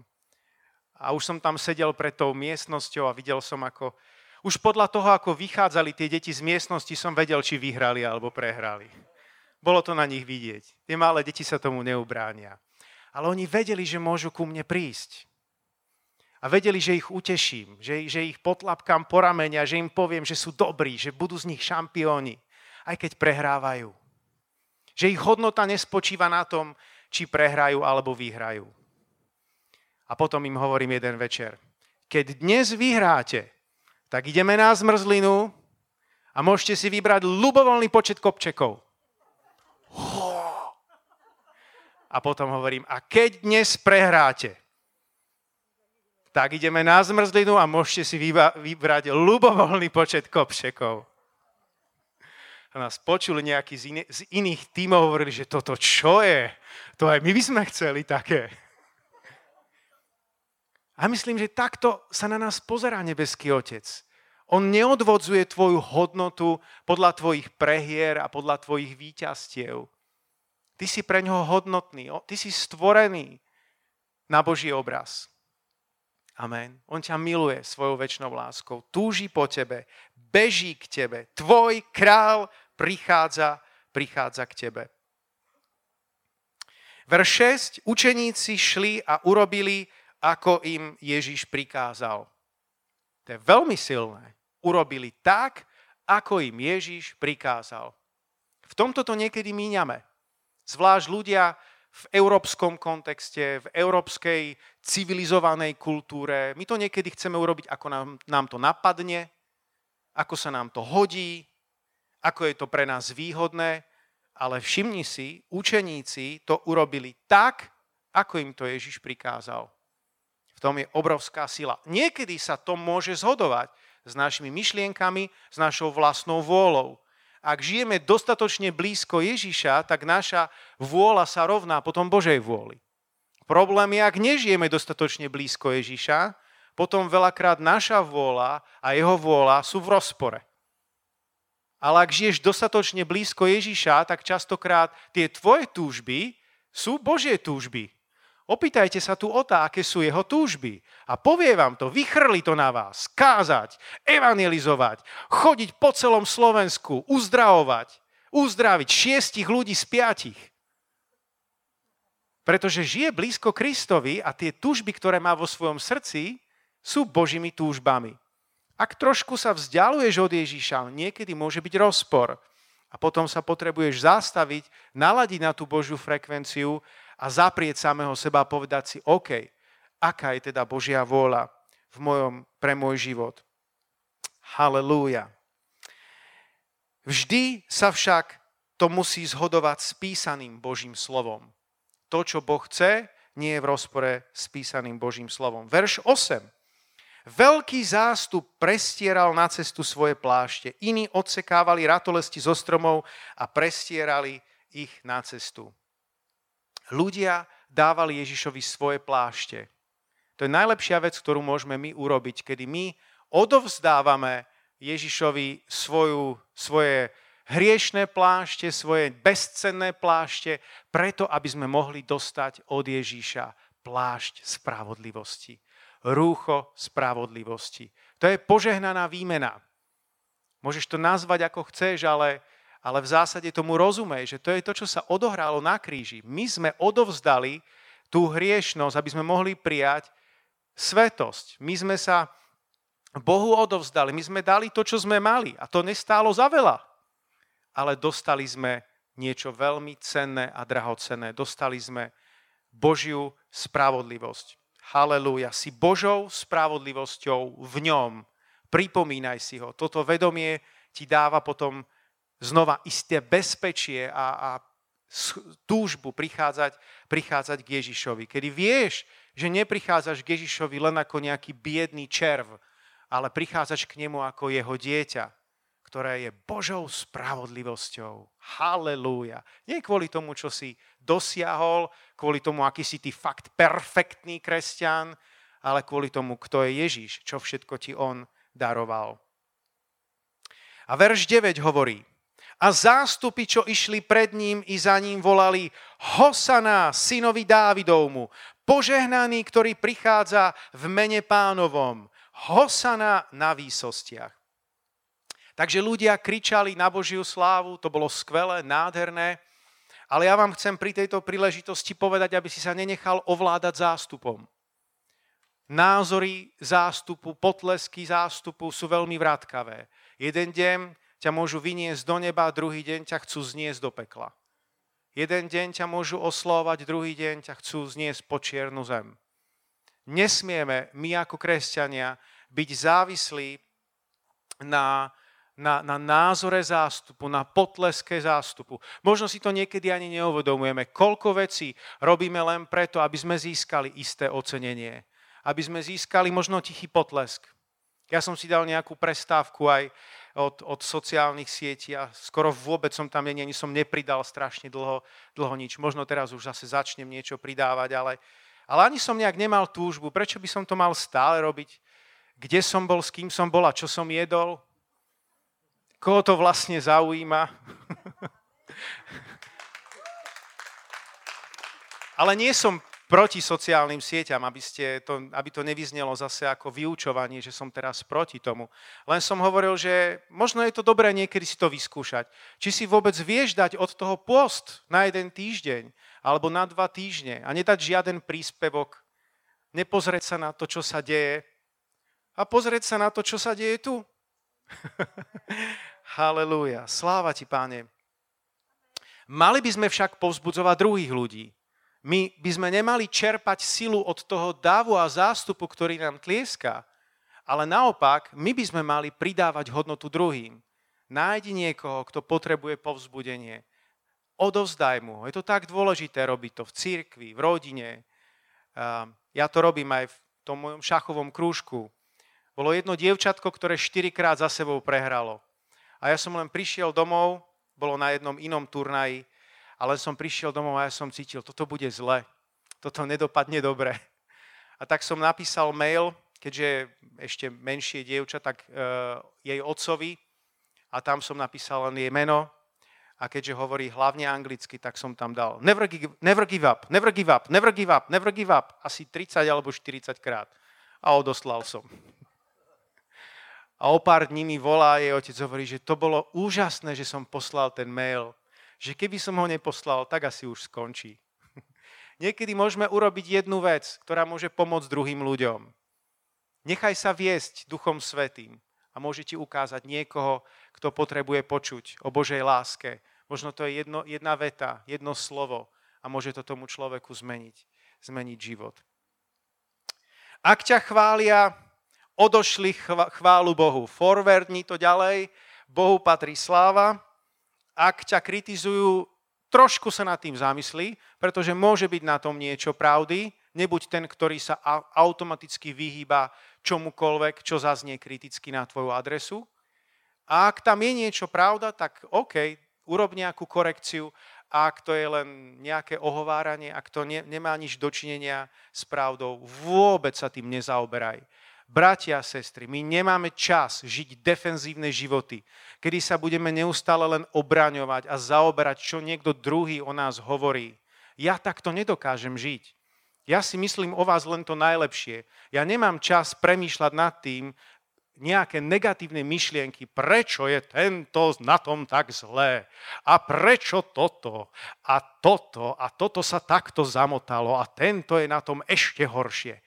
A už som tam sedel pred tou miestnosťou a videl som, ako už podľa toho, ako vychádzali tie deti z miestnosti, som vedel, či vyhrali alebo prehrali. Bolo to na nich vidieť. Tie malé deti sa tomu neubránia. Ale oni vedeli, že môžu ku mne prísť. A vedeli, že ich uteším, že, že ich potlapkám po ramenia, že im poviem, že sú dobrí, že budú z nich šampióni, aj keď prehrávajú. Že ich hodnota nespočíva na tom, či prehrajú alebo vyhrajú. A potom im hovorím jeden večer. Keď dnes vyhráte, tak ideme na zmrzlinu a môžete si vybrať ľubovoľný počet kopčekov. A potom hovorím, a keď dnes prehráte, tak ideme na zmrzlinu a môžete si vybrať ľubovoľný počet kopšekov. A nás počuli nejakí z, iný, z iných tímov, hovorili, že toto čo je? To aj my by sme chceli také. A myslím, že takto sa na nás pozerá nebeský Otec. On neodvodzuje tvoju hodnotu podľa tvojich prehier a podľa tvojich výťastiev. Ty si pre ňoho hodnotný. Ty si stvorený na Boží obraz. Amen. On ťa miluje svojou väčšnou láskou. Túži po tebe. Beží k tebe. Tvoj král prichádza, prichádza k tebe. Verš 6. Učeníci šli a urobili, ako im Ježiš prikázal. To je veľmi silné. Urobili tak, ako im Ježiš prikázal. V tomto to niekedy míňame. Zvlášť ľudia v európskom kontexte, v európskej civilizovanej kultúre. My to niekedy chceme urobiť, ako nám, nám to napadne, ako sa nám to hodí, ako je to pre nás výhodné, ale všimni si, učeníci to urobili tak, ako im to Ježiš prikázal. V tom je obrovská sila. Niekedy sa to môže zhodovať s našimi myšlienkami, s našou vlastnou vôľou ak žijeme dostatočne blízko Ježiša, tak naša vôľa sa rovná potom Božej vôli. Problém je, ak nežijeme dostatočne blízko Ježiša, potom veľakrát naša vôľa a jeho vôľa sú v rozpore. Ale ak žiješ dostatočne blízko Ježiša, tak častokrát tie tvoje túžby sú Božie túžby. Opýtajte sa tu o tá, aké sú jeho túžby. A povie vám to, vychrli to na vás, kázať, evangelizovať, chodiť po celom Slovensku, uzdravovať, uzdraviť šiestich ľudí z piatich. Pretože žije blízko Kristovi a tie túžby, ktoré má vo svojom srdci, sú Božími túžbami. Ak trošku sa vzdialuješ od Ježíša, niekedy môže byť rozpor. A potom sa potrebuješ zastaviť, naladiť na tú Božiu frekvenciu a zaprieť samého seba a povedať si, OK, aká je teda Božia vôľa v mojom, pre môj život. Halelúja. Vždy sa však to musí zhodovať s písaným Božím slovom. To, čo Boh chce, nie je v rozpore s písaným Božím slovom. Verš 8. Veľký zástup prestieral na cestu svoje plášte. Iní odsekávali ratolesti zo stromov a prestierali ich na cestu. Ľudia dávali Ježišovi svoje plášte. To je najlepšia vec, ktorú môžeme my urobiť, kedy my odovzdávame Ježišovi svoju, svoje hriešné plášte, svoje bezcenné plášte, preto aby sme mohli dostať od Ježíša plášť spravodlivosti rúcho spravodlivosti. To je požehnaná výmena. Môžeš to nazvať ako chceš, ale, ale v zásade tomu rozumej, že to je to, čo sa odohralo na kríži. My sme odovzdali tú hriešnosť, aby sme mohli prijať svetosť. My sme sa Bohu odovzdali, my sme dali to, čo sme mali a to nestálo za veľa. Ale dostali sme niečo veľmi cenné a drahocenné. Dostali sme Božiu spravodlivosť. Halelúja, si Božou spravodlivosťou v ňom. Pripomínaj si ho. Toto vedomie ti dáva potom znova isté bezpečie a, a túžbu prichádzať, prichádzať k Ježišovi. Kedy vieš, že neprichádzaš k Ježišovi len ako nejaký biedný červ, ale prichádzaš k nemu ako jeho dieťa, ktoré je Božou spravodlivosťou. Halelúja. Nie kvôli tomu, čo si dosiahol, kvôli tomu, aký si ty fakt perfektný kresťan, ale kvôli tomu, kto je Ježiš, čo všetko ti on daroval. A verš 9 hovorí, a zástupy, čo išli pred ním i za ním, volali Hosana, synovi Dávidovmu, požehnaný, ktorý prichádza v mene pánovom, Hosana na výsostiach. Takže ľudia kričali na Božiu slávu, to bolo skvelé, nádherné, ale ja vám chcem pri tejto príležitosti povedať, aby si sa nenechal ovládať zástupom. Názory zástupu, potlesky zástupu sú veľmi vrátkavé. Jeden deň ťa môžu vyniesť do neba, druhý deň ťa chcú zniesť do pekla. Jeden deň ťa môžu oslovať, druhý deň ťa chcú zniesť po čiernu zem. Nesmieme my ako kresťania byť závislí na na, na názore zástupu, na potleske zástupu. Možno si to niekedy ani neuvedomujeme, koľko vecí robíme len preto, aby sme získali isté ocenenie. Aby sme získali možno tichý potlesk. Ja som si dal nejakú prestávku aj od, od sociálnych sietí a skoro vôbec som tam ani som nepridal strašne dlho, dlho nič. Možno teraz už zase začnem niečo pridávať, ale, ale ani som nejak nemal túžbu. Prečo by som to mal stále robiť? Kde som bol, s kým som bol a čo som jedol? Koho to vlastne zaujíma? Ale nie som proti sociálnym sieťam, aby, ste to, aby to nevyznelo zase ako vyučovanie, že som teraz proti tomu. Len som hovoril, že možno je to dobré niekedy si to vyskúšať. Či si vôbec vieš dať od toho post na jeden týždeň alebo na dva týždne a nedať žiaden príspevok, nepozrieť sa na to, čo sa deje a pozrieť sa na to, čo sa deje tu. Halelúja. Sláva ti, páne. Mali by sme však povzbudzovať druhých ľudí. My by sme nemali čerpať silu od toho davu a zástupu, ktorý nám tlieska, ale naopak, my by sme mali pridávať hodnotu druhým. Nájdi niekoho, kto potrebuje povzbudenie. Odovzdaj mu. Je to tak dôležité robiť to v cirkvi, v rodine. Ja to robím aj v tom mojom šachovom krúžku. Bolo jedno dievčatko, ktoré štyrikrát za sebou prehralo. A ja som len prišiel domov, bolo na jednom inom turnaji, ale som prišiel domov a ja som cítil, toto bude zle, toto nedopadne dobre. A tak som napísal mail, keďže ešte menšie dievča, tak uh, jej otcovi a tam som napísal len jej meno a keďže hovorí hlavne anglicky, tak som tam dal never give, never give up, never give up, never give up, never give up, asi 30 alebo 40 krát. A odoslal som. A o pár dní mi volá jej otec, hovorí, že to bolo úžasné, že som poslal ten mail. Že keby som ho neposlal, tak asi už skončí. Niekedy môžeme urobiť jednu vec, ktorá môže pomôcť druhým ľuďom. Nechaj sa viesť Duchom Svetým a môže ti ukázať niekoho, kto potrebuje počuť o Božej láske. Možno to je jedno, jedna veta, jedno slovo a môže to tomu človeku zmeniť, zmeniť život. Ak ťa chvália odošli chválu Bohu. Forwardni to ďalej, Bohu patrí sláva. Ak ťa kritizujú, trošku sa nad tým zamyslí, pretože môže byť na tom niečo pravdy. Nebuď ten, ktorý sa automaticky vyhýba čomukoľvek, čo zaznie kriticky na tvoju adresu. A ak tam je niečo pravda, tak OK, urob nejakú korekciu. Ak to je len nejaké ohováranie, ak to ne, nemá nič dočinenia s pravdou, vôbec sa tým nezaoberaj. Bratia a sestry, my nemáme čas žiť defenzívne životy, kedy sa budeme neustále len obraňovať a zaoberať, čo niekto druhý o nás hovorí. Ja takto nedokážem žiť. Ja si myslím o vás len to najlepšie. Ja nemám čas premýšľať nad tým, nejaké negatívne myšlienky, prečo je tento na tom tak zlé a prečo toto a toto a toto sa takto zamotalo a tento je na tom ešte horšie.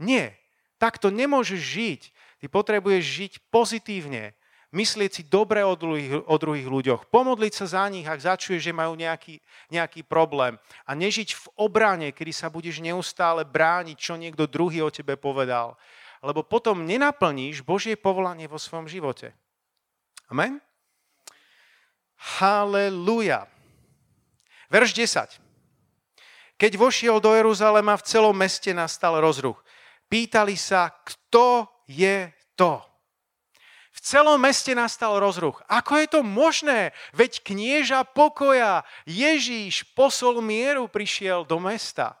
Nie, takto nemôžeš žiť. Ty potrebuješ žiť pozitívne, myslieť si dobre o druhých, o druhých ľuďoch, pomodliť sa za nich, ak začuješ, že majú nejaký, nejaký problém a nežiť v obrane, kedy sa budeš neustále brániť, čo niekto druhý o tebe povedal. Lebo potom nenaplníš Božie povolanie vo svojom živote. Amen? Halelúja. Verš 10. Keď vošiel do Jeruzalema, v celom meste nastal rozruch. Pýtali sa, kto je to. V celom meste nastal rozruch. Ako je to možné? Veď knieža pokoja, Ježíš posol mieru prišiel do mesta.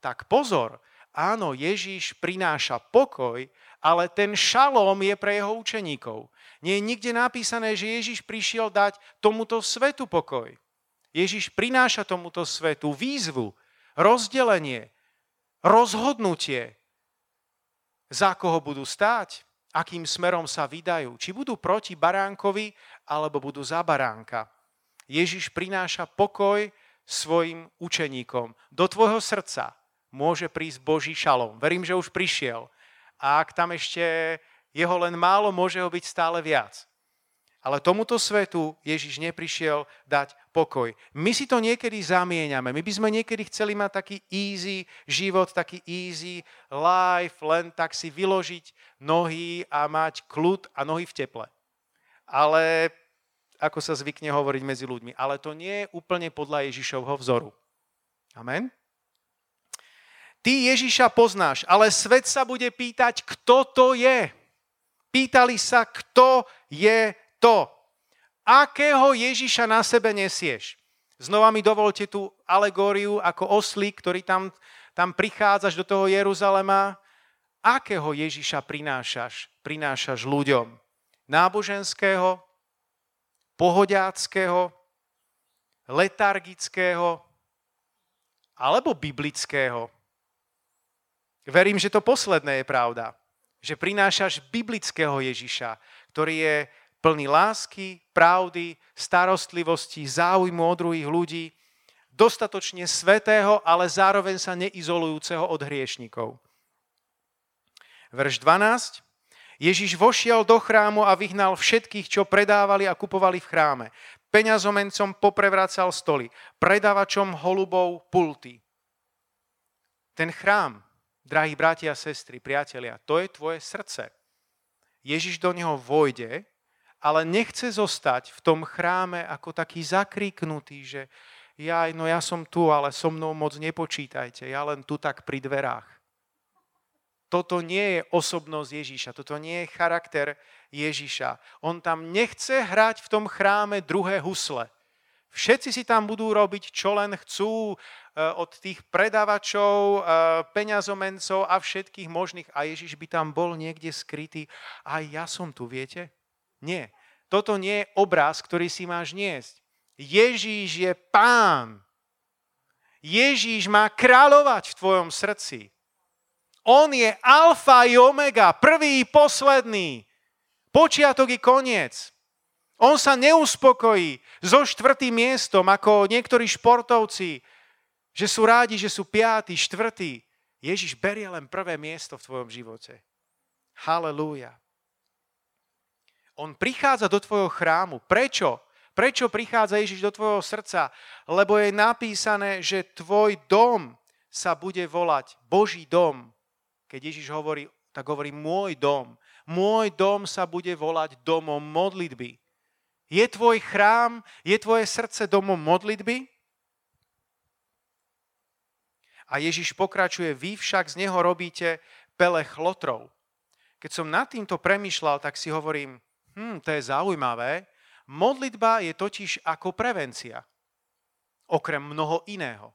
Tak pozor, áno, Ježíš prináša pokoj, ale ten šalom je pre jeho učeníkov. Nie je nikde napísané, že Ježíš prišiel dať tomuto svetu pokoj. Ježíš prináša tomuto svetu výzvu, rozdelenie, rozhodnutie, za koho budú stáť, akým smerom sa vydajú. Či budú proti baránkovi, alebo budú za baránka. Ježiš prináša pokoj svojim učeníkom. Do tvojho srdca môže prísť Boží šalom. Verím, že už prišiel. A ak tam ešte jeho len málo, môže ho byť stále viac. Ale tomuto svetu Ježiš neprišiel dať pokoj. My si to niekedy zamieňame. My by sme niekedy chceli mať taký easy život, taký easy life, len tak si vyložiť nohy a mať kľud a nohy v teple. Ale ako sa zvykne hovoriť medzi ľuďmi. Ale to nie je úplne podľa Ježišovho vzoru. Amen? Ty Ježiša poznáš, ale svet sa bude pýtať, kto to je. Pýtali sa, kto je to, akého Ježiša na sebe nesieš. Znova mi dovolte tú alegóriu ako oslík, ktorý tam, tam prichádzaš do toho Jeruzalema. Akého Ježiša prinášaš? Prinášaš ľuďom. Náboženského, pohodiackého, letargického alebo biblického. Verím, že to posledné je pravda. Že prinášaš biblického Ježiša, ktorý je plný lásky, pravdy, starostlivosti, záujmu o druhých ľudí, dostatočne svetého, ale zároveň sa neizolujúceho od hriešnikov. Verš 12. Ježiš vošiel do chrámu a vyhnal všetkých, čo predávali a kupovali v chráme. Peňazomencom poprevracal stoly, predávačom holubov pulty. Ten chrám, drahí bratia sestry, priatelia, to je tvoje srdce. Ježiš do neho vojde ale nechce zostať v tom chráme ako taký zakríknutý, že ja, no ja som tu, ale so mnou moc nepočítajte, ja len tu tak pri dverách. Toto nie je osobnosť Ježíša, toto nie je charakter Ježíša. On tam nechce hrať v tom chráme druhé husle. Všetci si tam budú robiť, čo len chcú e, od tých predávačov, e, peňazomencov a všetkých možných. A Ježiš by tam bol niekde skrytý. A ja som tu, viete? Nie. Toto nie je obraz, ktorý si máš niesť. Ježíš je pán. Ježíš má kráľovať v tvojom srdci. On je alfa i omega, prvý i posledný. Počiatok i koniec. On sa neuspokojí so štvrtým miestom, ako niektorí športovci, že sú rádi, že sú piatý, štvrtý. Ježiš berie len prvé miesto v tvojom živote. Halelúja. On prichádza do tvojho chrámu. Prečo? Prečo prichádza Ježiš do tvojho srdca? Lebo je napísané, že tvoj dom sa bude volať Boží dom. Keď Ježiš hovorí, tak hovorí môj dom. Môj dom sa bude volať domom modlitby. Je tvoj chrám, je tvoje srdce domom modlitby? A Ježiš pokračuje, vy však z neho robíte pele chlotrov. Keď som nad týmto premyšľal, tak si hovorím, hm, to je zaujímavé. Modlitba je totiž ako prevencia. Okrem mnoho iného.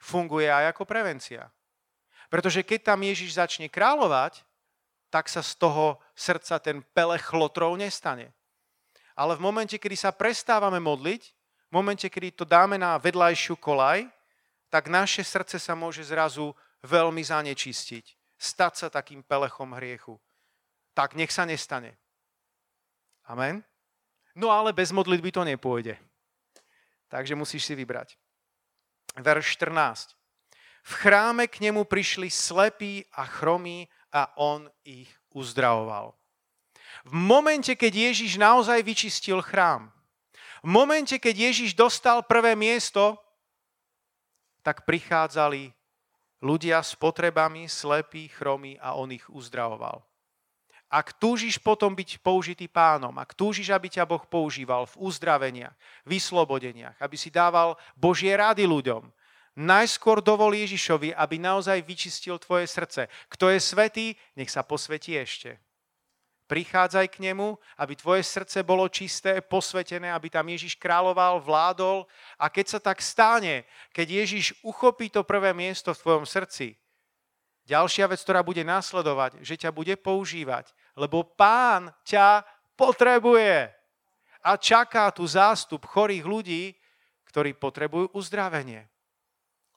Funguje aj ako prevencia. Pretože keď tam Ježiš začne kráľovať, tak sa z toho srdca ten pele chlotrov nestane. Ale v momente, kedy sa prestávame modliť, v momente, kedy to dáme na vedľajšiu kolaj, tak naše srdce sa môže zrazu veľmi zanečistiť. Stať sa takým pelechom hriechu tak nech sa nestane. Amen? No ale bez modlitby to nepôjde. Takže musíš si vybrať. Verš 14. V chráme k nemu prišli slepí a chromí a on ich uzdravoval. V momente, keď Ježiš naozaj vyčistil chrám, v momente, keď Ježiš dostal prvé miesto, tak prichádzali ľudia s potrebami, slepí, chromí a on ich uzdravoval. Ak túžiš potom byť použitý pánom, ak túžiš, aby ťa Boh používal v uzdraveniach, vyslobodeniach, aby si dával Božie rady ľuďom, najskôr dovol Ježišovi, aby naozaj vyčistil tvoje srdce. Kto je svetý, nech sa posvetí ešte. Prichádzaj k nemu, aby tvoje srdce bolo čisté, posvetené, aby tam Ježiš kráľoval, vládol. A keď sa tak stane, keď Ježiš uchopí to prvé miesto v tvojom srdci, ďalšia vec, ktorá bude následovať, že ťa bude používať, lebo pán ťa potrebuje. A čaká tu zástup chorých ľudí, ktorí potrebujú uzdravenie.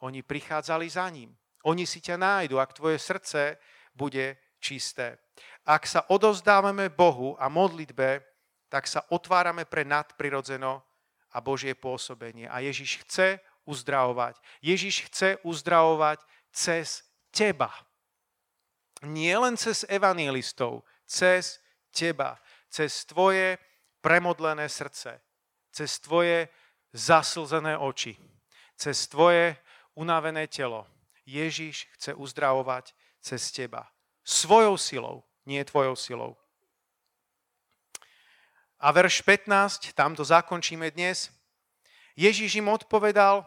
Oni prichádzali za ním. Oni si ťa nájdu, ak tvoje srdce bude čisté. Ak sa odozdávame Bohu a modlitbe, tak sa otvárame pre nadprirodzeno a Božie pôsobenie. A Ježiš chce uzdravovať. Ježiš chce uzdravovať cez teba. Nie len cez evangelistov, cez teba, cez tvoje premodlené srdce, cez tvoje zaslzené oči, cez tvoje unavené telo. Ježiš chce uzdravovať cez teba. Svojou silou, nie tvojou silou. A verš 15, tam to zakončíme dnes. Ježiš im odpovedal,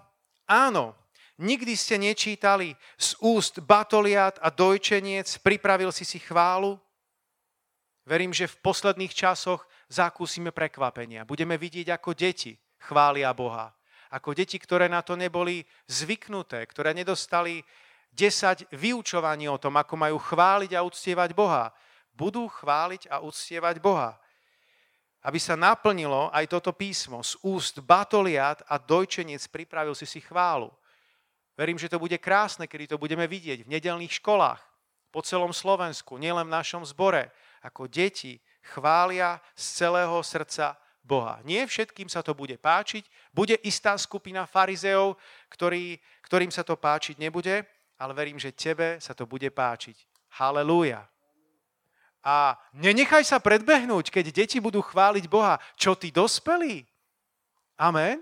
áno, nikdy ste nečítali z úst batoliat a dojčeniec, pripravil si si chválu, Verím, že v posledných časoch zakúsime prekvapenia. Budeme vidieť, ako deti chvália Boha. Ako deti, ktoré na to neboli zvyknuté, ktoré nedostali 10 vyučovaní o tom, ako majú chváliť a uctievať Boha. Budú chváliť a uctievať Boha. Aby sa naplnilo aj toto písmo. Z úst batoliat a dojčenec pripravil si si chválu. Verím, že to bude krásne, kedy to budeme vidieť v nedelných školách po celom Slovensku, nielen v našom zbore, ako deti chvália z celého srdca Boha. Nie všetkým sa to bude páčiť, bude istá skupina farizeov, ktorý, ktorým sa to páčiť nebude, ale verím, že tebe sa to bude páčiť. Halelúja. A nenechaj sa predbehnúť, keď deti budú chváliť Boha. Čo ty dospelí? Amen.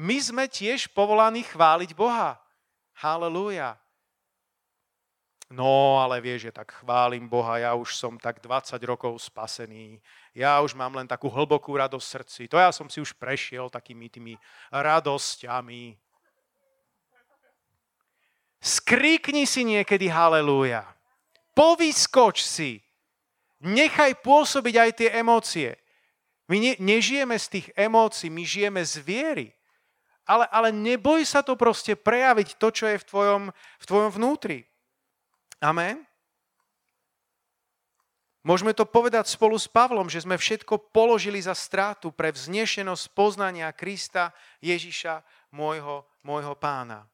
My sme tiež povolaní chváliť Boha. Halelúja. No, ale vieš, že tak chválim Boha, ja už som tak 20 rokov spasený, ja už mám len takú hlbokú radosť v srdci, to ja som si už prešiel takými tými radosťami. Skrikni si niekedy halleluja. Povyskoč si. Nechaj pôsobiť aj tie emócie. My ne, nežijeme z tých emócií, my žijeme z viery. Ale, ale neboj sa to proste prejaviť, to, čo je v tvojom, v tvojom vnútri. Amen. Môžeme to povedať spolu s Pavlom, že sme všetko položili za strátu pre vznešenosť poznania Krista Ježiša, môjho, môjho pána.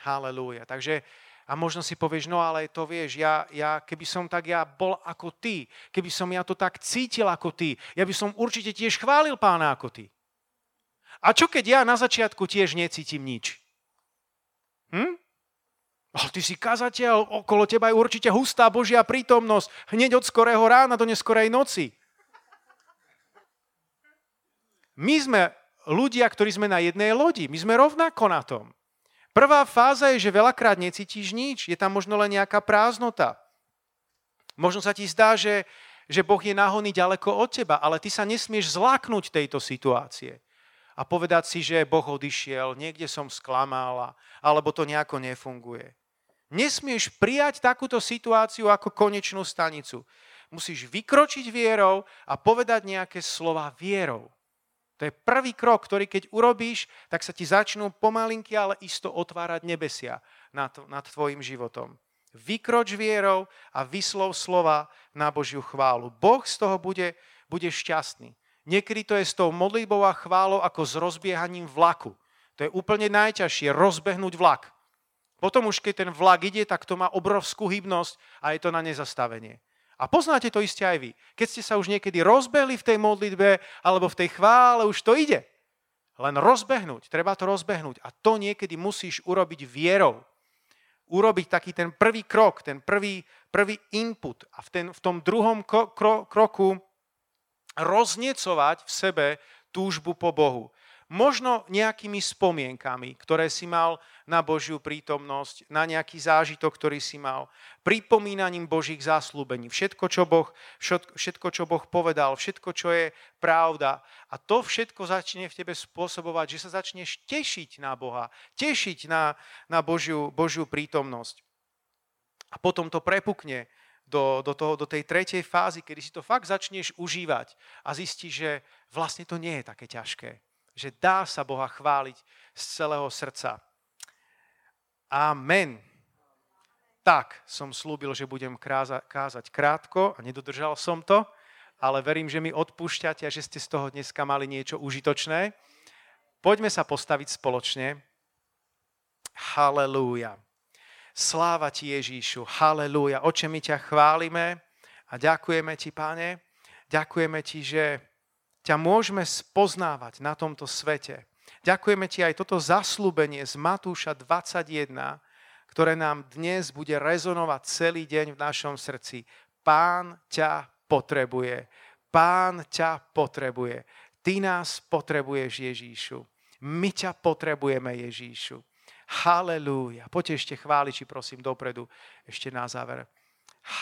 Halelúja. Takže a možno si povieš, no ale to vieš, ja, ja, keby som tak ja bol ako ty, keby som ja to tak cítil ako ty, ja by som určite tiež chválil pána ako ty. A čo keď ja na začiatku tiež necítim nič? Hm? Ale ty si kazateľ, okolo teba je určite hustá Božia prítomnosť, hneď od skorého rána do neskorej noci. My sme ľudia, ktorí sme na jednej lodi, my sme rovnako na tom. Prvá fáza je, že veľakrát necítiš nič, je tam možno len nejaká prázdnota. Možno sa ti zdá, že, že Boh je náhodný ďaleko od teba, ale ty sa nesmieš zláknuť tejto situácie a povedať si, že Boh odišiel, niekde som sklamala, alebo to nejako nefunguje. Nesmieš prijať takúto situáciu ako konečnú stanicu. Musíš vykročiť vierou a povedať nejaké slova vierou. To je prvý krok, ktorý keď urobíš, tak sa ti začnú pomalinky, ale isto otvárať nebesia nad, nad tvojim životom. Vykroč vierou a vyslov slova na Božiu chválu. Boh z toho bude, bude šťastný. Niekedy to je s tou modlitbou a chválou ako s rozbiehaním vlaku. To je úplne najťažšie, rozbehnúť vlak. Potom už keď ten vlak ide, tak to má obrovskú hybnosť a je to na nezastavenie. A poznáte to iste aj vy. Keď ste sa už niekedy rozbehli v tej modlitbe alebo v tej chvále, už to ide. Len rozbehnúť, treba to rozbehnúť. A to niekedy musíš urobiť vierou. Urobiť taký ten prvý krok, ten prvý, prvý input. A v, ten, v tom druhom kro, kro, kroku roznecovať v sebe túžbu po Bohu. Možno nejakými spomienkami, ktoré si mal na Božiu prítomnosť, na nejaký zážitok, ktorý si mal, pripomínaním Božích záslúbení. Všetko čo, boh, všetko, čo Boh povedal, všetko, čo je pravda. A to všetko začne v tebe spôsobovať, že sa začneš tešiť na Boha, tešiť na, na Božiu, Božiu prítomnosť. A potom to prepukne do, do, toho, do tej tretej fázy, kedy si to fakt začneš užívať a zistíš, že vlastne to nie je také ťažké že dá sa Boha chváliť z celého srdca. Amen. Tak som slúbil, že budem kráza, kázať krátko a nedodržal som to, ale verím, že mi odpúšťate a že ste z toho dneska mali niečo užitočné. Poďme sa postaviť spoločne. Halelúja. Sláva ti Ježíšu. Halelúja. Oče, my ťa chválime a ďakujeme ti, páne. Ďakujeme ti, že ťa môžeme spoznávať na tomto svete. Ďakujeme ti aj toto zaslúbenie z Matúša 21, ktoré nám dnes bude rezonovať celý deň v našom srdci. Pán ťa potrebuje. Pán ťa potrebuje. Ty nás potrebuješ, Ježíšu. My ťa potrebujeme, Ježíšu. Halelúja. Poďte ešte chváliči, prosím, dopredu, ešte na záver.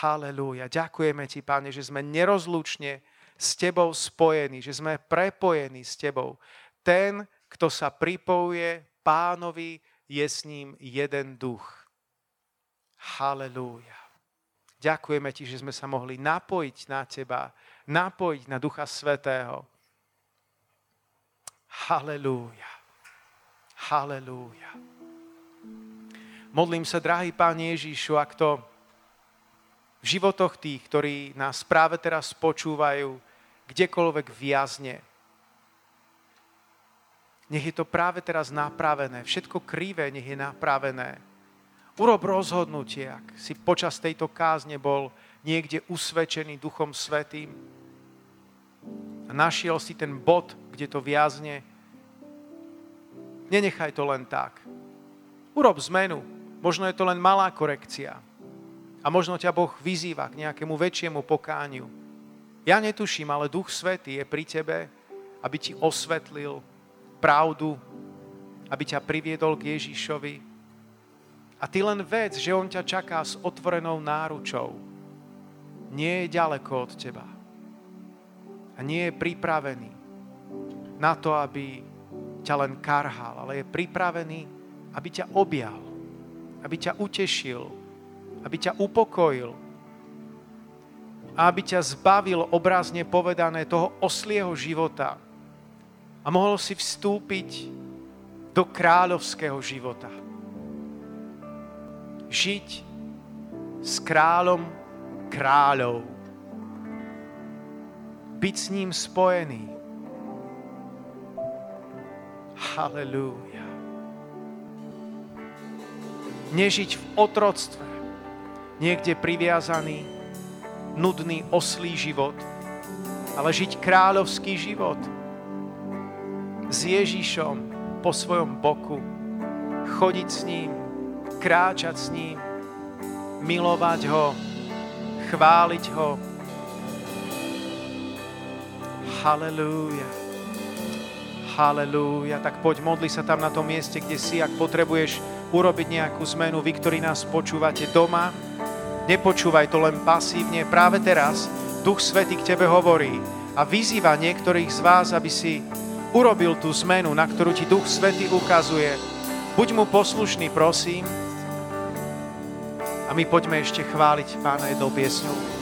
Halelúja. Ďakujeme ti, Pane, že sme nerozlučne s tebou spojení, že sme prepojení s tebou. Ten, kto sa pripojuje pánovi, je s ním jeden duch. Halelúja. Ďakujeme ti, že sme sa mohli napojiť na teba, napojiť na Ducha Svetého. Halelúja. Halelúja. Modlím sa, drahý Pán Ježíšu, ak to v životoch tých, ktorí nás práve teraz počúvajú, kdekoľvek viazne. Nech je to práve teraz napravené. Všetko krivé nech je napravené. Urob rozhodnutie, ak si počas tejto kázne bol niekde usvedčený Duchom Svetým a našiel si ten bod, kde to viazne. Nenechaj to len tak. Urob zmenu. Možno je to len malá korekcia. A možno ťa Boh vyzýva k nejakému väčšiemu pokániu. Ja netuším, ale Duch Svetý je pri tebe, aby ti osvetlil pravdu, aby ťa priviedol k Ježišovi. A ty len vec, že On ťa čaká s otvorenou náručou. Nie je ďaleko od teba. A nie je pripravený na to, aby ťa len karhal, ale je pripravený, aby ťa objal, aby ťa utešil, aby ťa upokojil, aby ťa zbavil obrazne povedané toho oslieho života a mohol si vstúpiť do kráľovského života. Žiť s kráľom kráľov. Byť s ním spojený. Halelúja. Nežiť v otroctve, niekde priviazaný nudný oslý život, ale žiť kráľovský život s Ježišom po svojom boku, chodiť s ním, kráčať s ním, milovať ho, chváliť ho. Halelúja. Halelúja. Tak poď, modli sa tam na tom mieste, kde si, ak potrebuješ urobiť nejakú zmenu. Vy, ktorí nás počúvate doma, Nepočúvaj to len pasívne. Práve teraz Duch Svety k tebe hovorí a vyzýva niektorých z vás, aby si urobil tú zmenu, na ktorú ti Duch Svety ukazuje. Buď mu poslušný, prosím. A my poďme ešte chváliť Pána jednou piesňou.